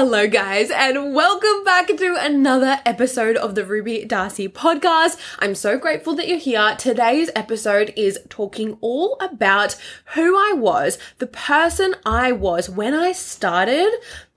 Hello, guys, and welcome back to another episode of the Ruby Darcy podcast. I'm so grateful that you're here. Today's episode is talking all about who I was, the person I was when I started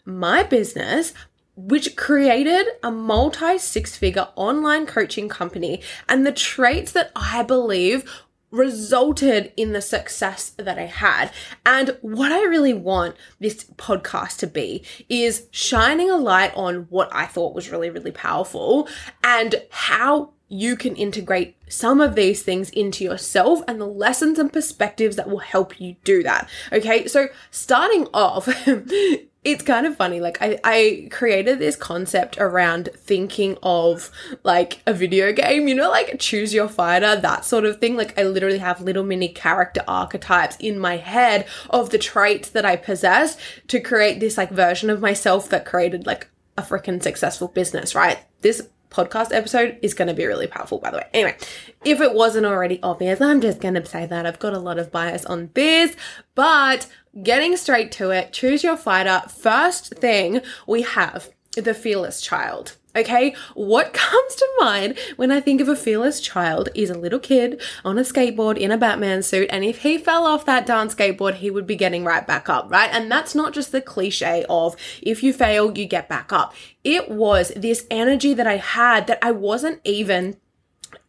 my business, which created a multi six figure online coaching company and the traits that I believe resulted in the success that I had. And what I really want this podcast to be is shining a light on what I thought was really, really powerful and how you can integrate some of these things into yourself and the lessons and perspectives that will help you do that. Okay, so starting off, it's kind of funny. Like I, I created this concept around thinking of like a video game, you know, like choose your fighter, that sort of thing. Like I literally have little mini character archetypes in my head of the traits that I possess to create this like version of myself that created like a freaking successful business, right? This podcast episode is going to be really powerful, by the way. Anyway, if it wasn't already obvious, I'm just going to say that I've got a lot of bias on this, but getting straight to it, choose your fighter. First thing we have the fearless child. Okay, what comes to mind when I think of a fearless child is a little kid on a skateboard in a Batman suit, and if he fell off that darn skateboard, he would be getting right back up, right? And that's not just the cliche of if you fail, you get back up. It was this energy that I had that I wasn't even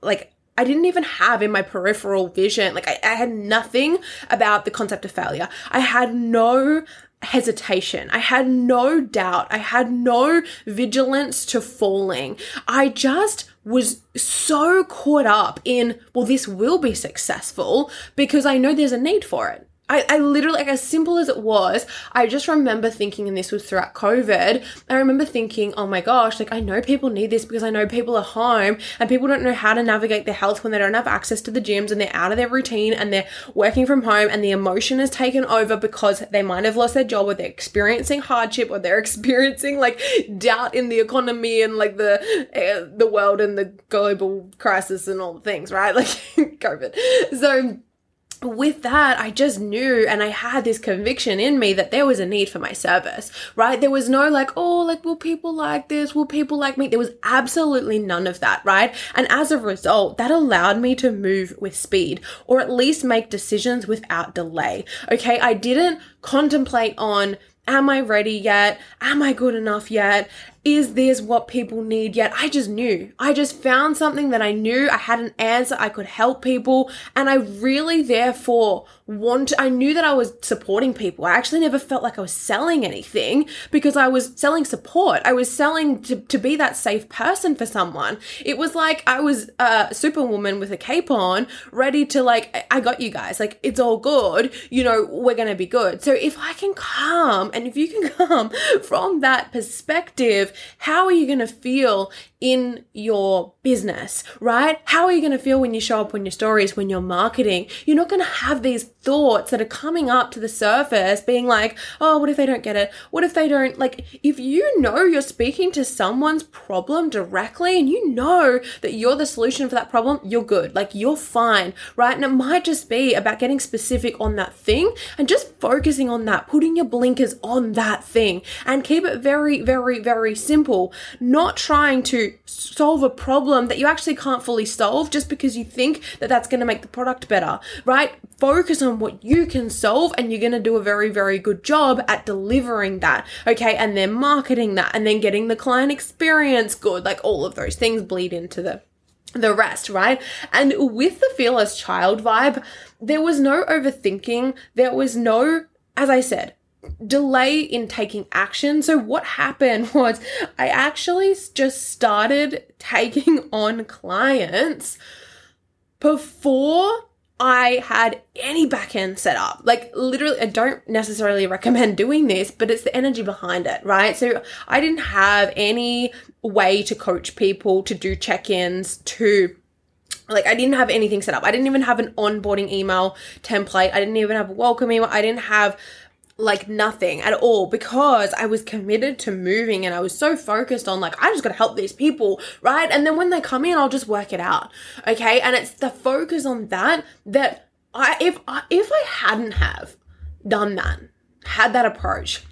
like I didn't even have in my peripheral vision. Like I, I, had nothing about the concept of failure. I had no hesitation. I had no doubt. I had no vigilance to falling. I just was so caught up in, well, this will be successful because I know there's a need for it. I, I literally, like, as simple as it was, I just remember thinking, and this was throughout COVID, I remember thinking, oh my gosh, like, I know people need this because I know people are home and people don't know how to navigate their health when they don't have access to the gyms and they're out of their routine and they're working from home and the emotion is taken over because they might have lost their job or they're experiencing hardship or they're experiencing like doubt in the economy and like the uh, the world and the global crisis and all the things, right? Like COVID. So, with that, I just knew and I had this conviction in me that there was a need for my service, right? There was no like, oh, like, will people like this? Will people like me? There was absolutely none of that, right? And as a result, that allowed me to move with speed or at least make decisions without delay. Okay. I didn't contemplate on, Am I ready yet? Am I good enough yet? is this what people need yet? I just knew. I just found something that I knew. I had an answer. I could help people. And I really, therefore, want, I knew that I was supporting people. I actually never felt like I was selling anything because I was selling support. I was selling to, to be that safe person for someone. It was like I was a superwoman with a cape on, ready to like, I got you guys. Like, it's all good. You know, we're going to be good. So if I can come and if you can come from that perspective, how are you going to feel in your business, right? How are you going to feel when you show up on your stories, when you're marketing? You're not going to have these thoughts that are coming up to the surface being like, oh, what if they don't get it? What if they don't? Like, if you know you're speaking to someone's problem directly and you know that you're the solution for that problem, you're good. Like, you're fine, right? And it might just be about getting specific on that thing and just focusing on that, putting your blinkers on that thing and keep it very, very, very simple, not trying to solve a problem that you actually can't fully solve just because you think that that's going to make the product better, right? Focus on what you can solve and you're going to do a very, very good job at delivering that. Okay. And then marketing that and then getting the client experience good. Like all of those things bleed into the the rest, right? And with the fearless child vibe, there was no overthinking. There was no, as I said, delay in taking action. So what happened was I actually just started taking on clients before I had any backend set up. Like literally, I don't necessarily recommend doing this, but it's the energy behind it, right? So I didn't have any way to coach people, to do check-ins, to like I didn't have anything set up. I didn't even have an onboarding email template. I didn't even have a welcome email. I didn't have like nothing at all because I was committed to moving and I was so focused on like I just got to help these people, right? And then when they come in, I'll just work it out. Okay? And it's the focus on that that I if I if I hadn't have done that, had that approach,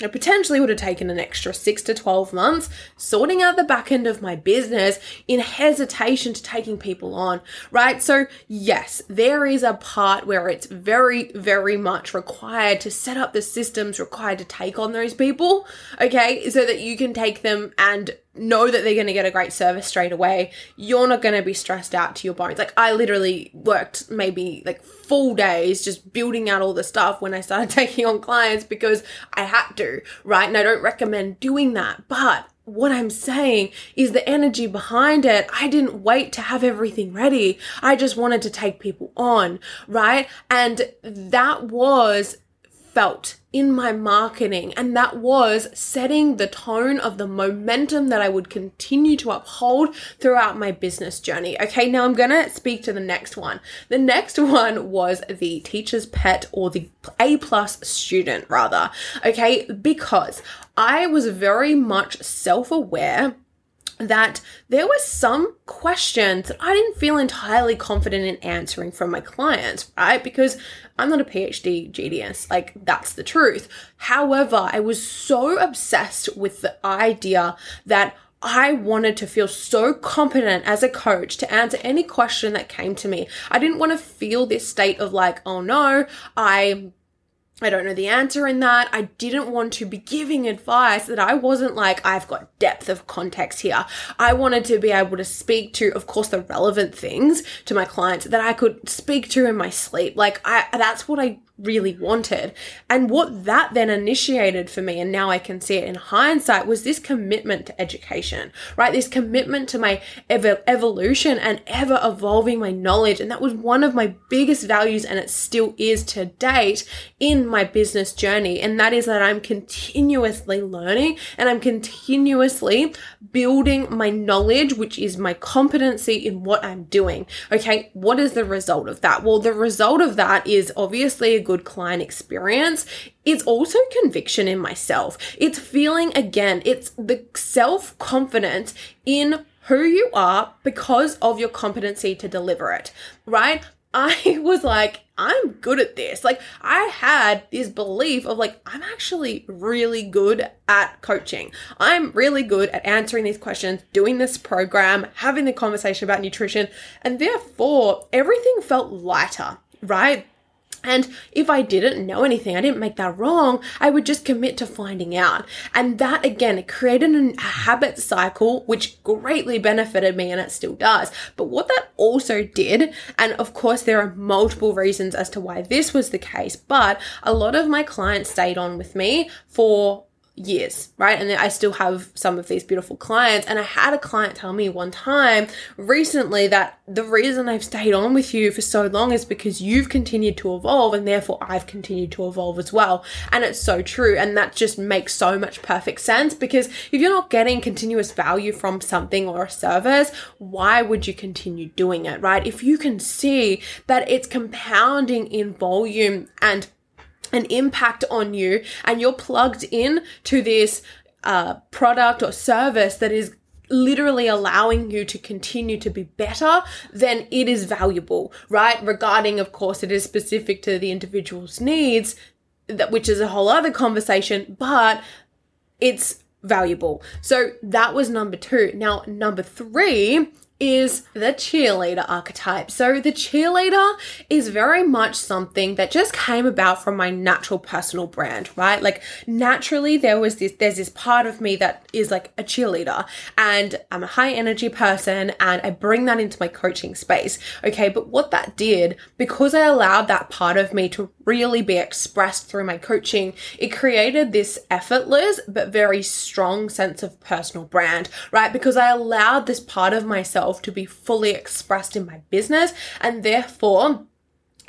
it potentially would have taken an extra six to 12 months sorting out the back end of my business in hesitation to taking people on, right? So, yes, there is a part where it's very, very much required to set up the systems required to take on those people, okay, so that you can take them and know that they're going to get a great service straight away. You're not going to be stressed out to your bones. Like I literally worked maybe like full days just building out all the stuff when I started taking on clients because I had to, right? And I don't recommend doing that. But what I'm saying is the energy behind it. I didn't wait to have everything ready. I just wanted to take people on, right? And that was felt in my marketing. And that was setting the tone of the momentum that I would continue to uphold throughout my business journey. Okay, now I'm to speak to the next one. The next one was the teacher's pet or the A plus student rather. Okay, because I was very much self aware that there were some questions that I didn't feel entirely confident in answering from my clients, right? Because I'm not a PhD GDS, like that's the truth. However, I was so obsessed with the idea that I wanted to feel so competent as a coach to answer any question that came to me. I didn't want to feel this state of like, oh no, I I don't know the answer in that. I didn't want to be giving advice that I wasn't like, I've got depth of context here. I wanted to be able to speak to, of course, the relevant things to my clients that I could speak to in my sleep. Like, I, that's what I really wanted. And what that then initiated for me, and now I can see it in hindsight, was this commitment to education, right? This commitment to my ev- evolution and ever evolving my knowledge. And that was one of my biggest values, and it still is to date in my business journey. And that is that I'm continuously learning and I'm continuously building my knowledge, which is my competency in what I'm doing. Okay. What is the result of that? Well, the result of that is obviously a good client experience, it's also conviction in myself. It's feeling again, it's the self confidence in who you are because of your competency to deliver it, right? I was like, I'm good at this. Like, I had this belief of like, I'm actually really good at coaching. I'm really good at answering these questions, doing this program, having the conversation about nutrition, and therefore everything felt lighter, right? And if I didn't know anything, I didn't make that wrong, I would just commit to finding out. And that again, created a habit cycle, which greatly benefited me and it still does. But what that also did, and of course, there are multiple reasons as to why this was the case, but a lot of my clients stayed on with me for years, right? And I still have some of these beautiful clients. And I had a client tell me one time recently that the reason I've stayed on with you for so long is because you've continued to evolve and therefore I've continued to evolve as well. And it's so true. And that just makes so much perfect sense because if you're not getting continuous value from something or a service, why would you continue doing it, right? If you can see that it's compounding in volume and an impact on you and you're plugged in to this uh, product or service that is literally allowing you to continue to be better, then it is valuable, right? Regarding, of course, it is specific to the individual's needs, that which is a whole other conversation, but it's valuable. So that was number two. Now, number three is the cheerleader archetype. So the cheerleader is very much something that just came about from my natural personal brand, right? Like naturally there was this there's this part of me that is like a cheerleader and I'm a high energy person and I bring that into my coaching space. Okay, but what that did because I allowed that part of me to really be expressed through my coaching, it created this effortless but very strong sense of personal brand, right? Because I allowed this part of myself to be fully expressed in my business and therefore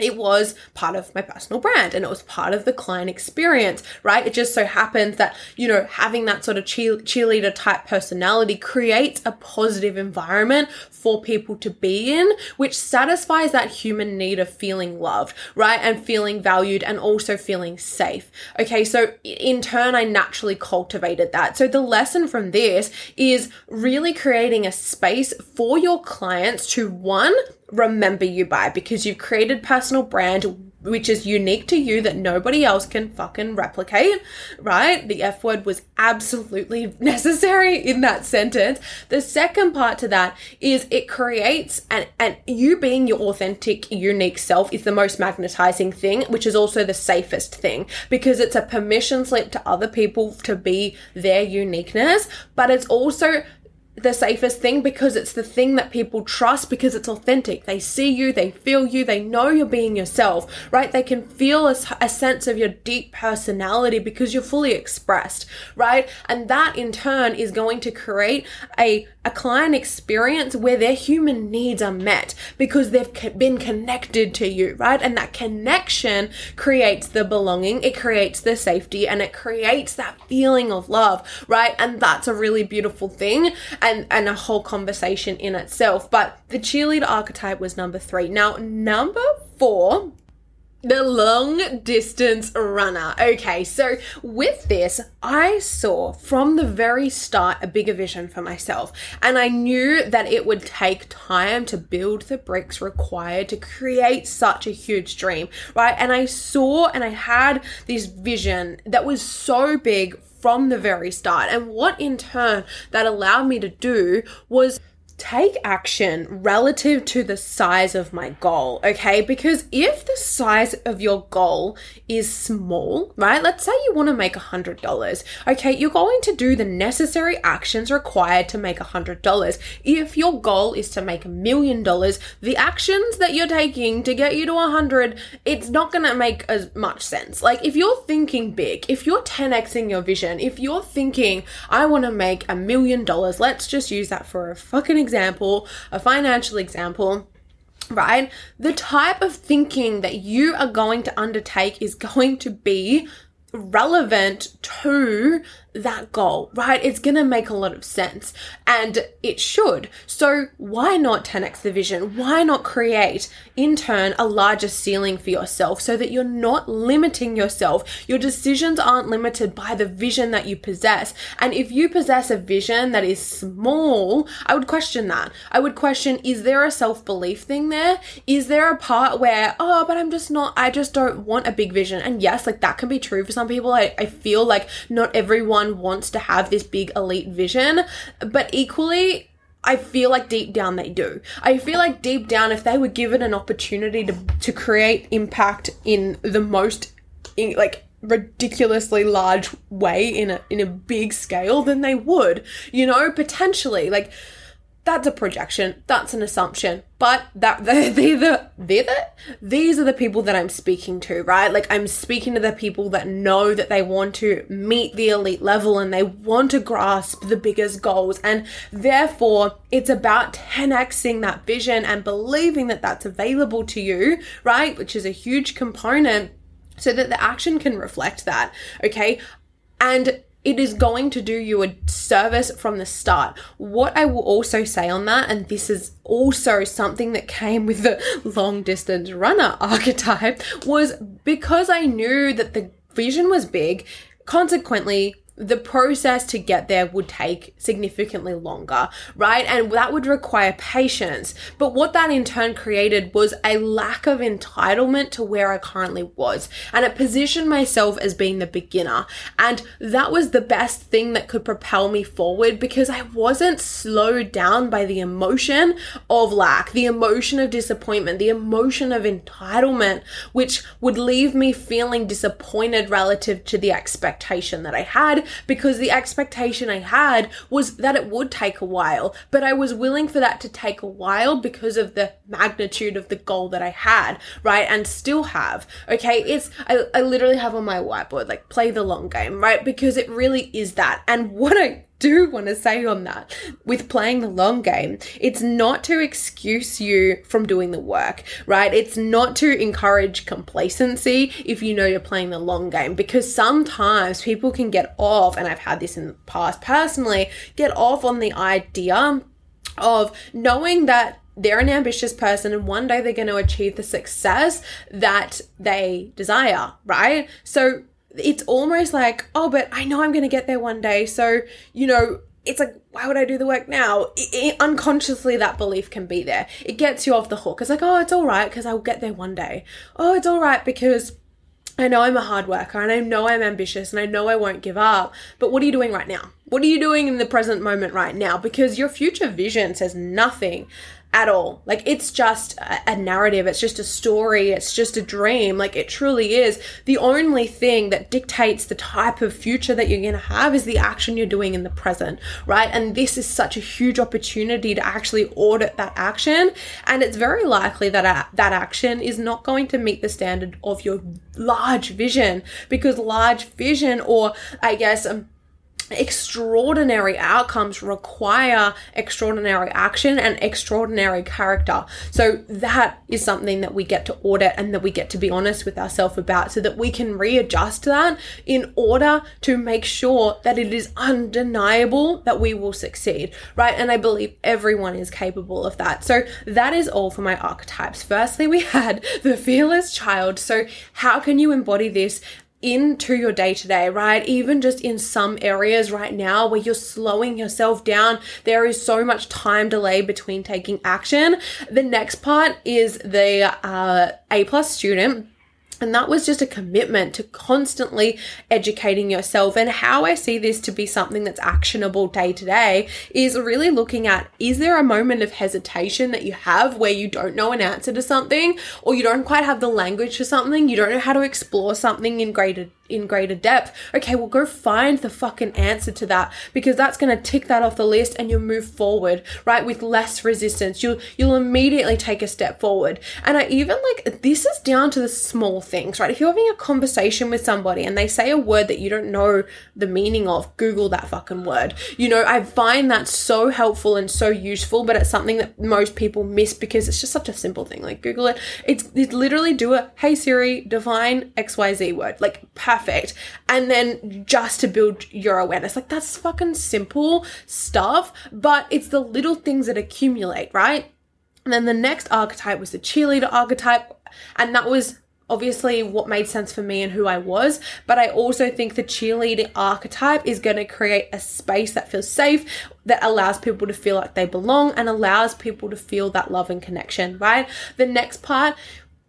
it was part of my personal brand and it was part of the client experience, right? It just so happens that, you know, having that sort of cheerleader type personality creates a positive environment for people to be in, which satisfies that human need of feeling loved, right? And feeling valued and also feeling safe. Okay, so in turn, I naturally cultivated that. So the lesson from this is really creating a space for your clients to one, remember you by because you've created personal brand which is unique to you that nobody else can fucking replicate, right? The F word was absolutely necessary in that sentence. The second part to that is it creates and and you being your authentic, unique self is the most magnetizing thing, which is also the safest thing because it's a permission slip to other people to be their uniqueness, but it's also the safest thing because it's the thing that people trust because it's authentic. They see you, they feel you, they know you're being yourself, right? They can feel a, a, sense of your deep personality because you're fully expressed, right? And that in turn is going to create a a client experience where their human needs are met because they've been connected to you, right? And that connection creates the belonging, it creates the safety, and it creates that feeling of love, right? And that's a really beautiful thing and, and a whole conversation in itself. But the cheerleader archetype was number three. Now, number four the long distance runner. Okay, so with this, I saw from the very start a bigger vision for myself, and I knew that it would take time to build the bricks required to create such a huge dream, right? And I saw and I had this vision that was so big from the very start. And what in turn that allowed me to do was take action relative to the size of my goal, okay? Because if the size of your goal is small, right? Let's say you want to make $100, okay? You're going to do the necessary actions required to make $100. If your goal is to make a million dollars, the actions that you're taking to get you to 100, it's not going to make as much sense. Like if you're thinking big, if you're 10xing your vision, if you're thinking, I want to make a million dollars, let's just use that for a fucking example example, a financial example, right? The type of thinking that you are going to undertake is going to be relevant to that goal, right? It's going to make a lot of sense and it should. So why not 10x the vision? Why not create in turn a larger ceiling for yourself so that you're not limiting yourself? Your decisions aren't limited by the vision that you possess. And if you possess a vision that is small, I would question that. I would question, is there a self-belief thing there? Is there a part where, oh, but I'm just not, I just don't want a big vision. And yes, like that can be true for some people. I, I feel like not everyone everyone wants to have this big elite vision, but equally, I feel like deep down they do. I feel like deep down, if they were given an opportunity to, to create impact in the most, in, like, ridiculously large way in a in a big scale then they would you know potentially like that's a projection. That's an assumption. But that they're, the they're the these are the people that i'm speaking to right? Like i'm speaking to the people that know that they want to meet the elite level and they want to grasp the biggest goals. And therefore it's about 10xing that vision and believing that that's available to you right? Which is a huge component so that the action can reflect that okay? And it is going to do you a service from the start. What I will also say on that, and this is also something that came with the long distance runner archetype, was because I knew that the vision was big, consequently, the process to get there would take significantly longer, right? And that would require patience. But what that in turn created was a lack of entitlement to where I currently was. And it positioned myself as being the beginner. And that was the best thing that could propel me forward because I wasn't slowed down by the emotion of lack, the emotion of disappointment, the emotion of entitlement, which would leave me feeling disappointed relative to the expectation that I had because the expectation I had was that it would take a while, but I was willing for that to take a while because of the magnitude of the goal that I had, right? And still have. Okay, it's, I, I literally have on my whiteboard, like, play the long game, right? Because it really is that. And what I do want to say on that with playing the long game. It's not to excuse you from doing the work, right? It's not to encourage complacency if you know you're playing the long game because sometimes people can get off, and I've had this in the past personally, get off on the idea of knowing that they're an ambitious person and one day they're going to achieve the success that they desire, right? So it's almost like, oh, but I know I'm going to get there one day. So, you know, it's like, why would I do the work now? It, it, unconsciously, that belief can be there. It gets you off the hook. It's like, oh, it's all right because I'll get there one day. Oh, it's all right because I know I'm a hard worker and I know I'm ambitious and I know I won't give up. But what are you doing right now? What are you doing in the present moment right now? Because your future vision says nothing at all. Like it's just a, narrative, it's just a story, it's just a dream. Like it truly is. The only thing that dictates the type of future that you're going to have is the action you're doing in the present, right? And this is such a huge opportunity to actually audit that action, and it's very likely that a, that action is not going to meet the standard of your large vision because large vision or I guess um, extraordinary outcomes require extraordinary action and extraordinary character. So that is something that we get to audit and that we get to be honest with ourselves about so that we can readjust that in order to make sure that it is undeniable that we will succeed, right? And I believe everyone is capable of that. So that is all for my archetypes. Firstly, we had the fearless child. So how can you embody this into your day to day, right? Even just in some areas right now where you're slowing yourself down, there is so much time delay between taking action. The next part is the uh, A plus student and that was just a commitment to constantly educating yourself. And how I see this to be something that's actionable day to day is really looking at is there a moment of hesitation that you have where you don't know an answer to something or you don't quite have the language for something, you don't know how to explore something in greater in greater depth. Okay, well, go find the fucking answer to that because that's going to tick that off the list and you'll move forward, right? With less resistance. You'll, you'll immediately take a step forward. And I even like this is down to the small things, right? If you're having a conversation with somebody and they say a word that you don't know the meaning of, Google that fucking word. You know, I find that so helpful and so useful, but it's something that most people miss because it's just such a simple thing. Like Google it. It's, it's literally do a, hey Siri, define XYZ word. Like perfect perfect. And then just to build your awareness. Like that's fucking simple stuff, but it's the little things that accumulate, right? And then the next archetype was the cheerleader archetype. And that was obviously what made sense for me and who I was, but I also think the cheerleading archetype is going to create a space that feels safe, that allows people to feel like they belong and allows people to feel that love and connection, right? The next part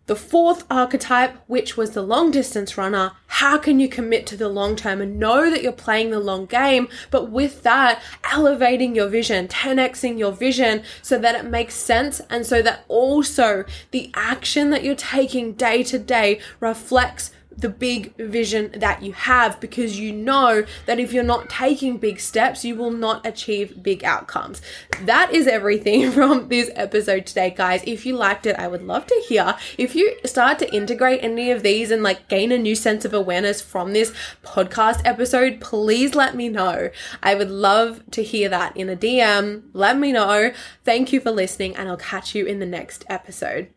the fourth archetype, which was the long distance runner, how can you commit to the long term and know that you're playing the long game, but with that, elevating your vision, 10xing your vision so that it makes sense and so that also the action that you're taking day to day reflects the big vision that you have because you know that if you're not taking big steps, you will not achieve big outcomes. That is everything from this episode today, guys. If you liked it, I would love to hear. If you start to integrate any of these and like gain a new sense of awareness from this podcast episode, please let me know. I would love to hear that in a DM. Let me know. Thank you for listening, and I'll catch you in the next episode.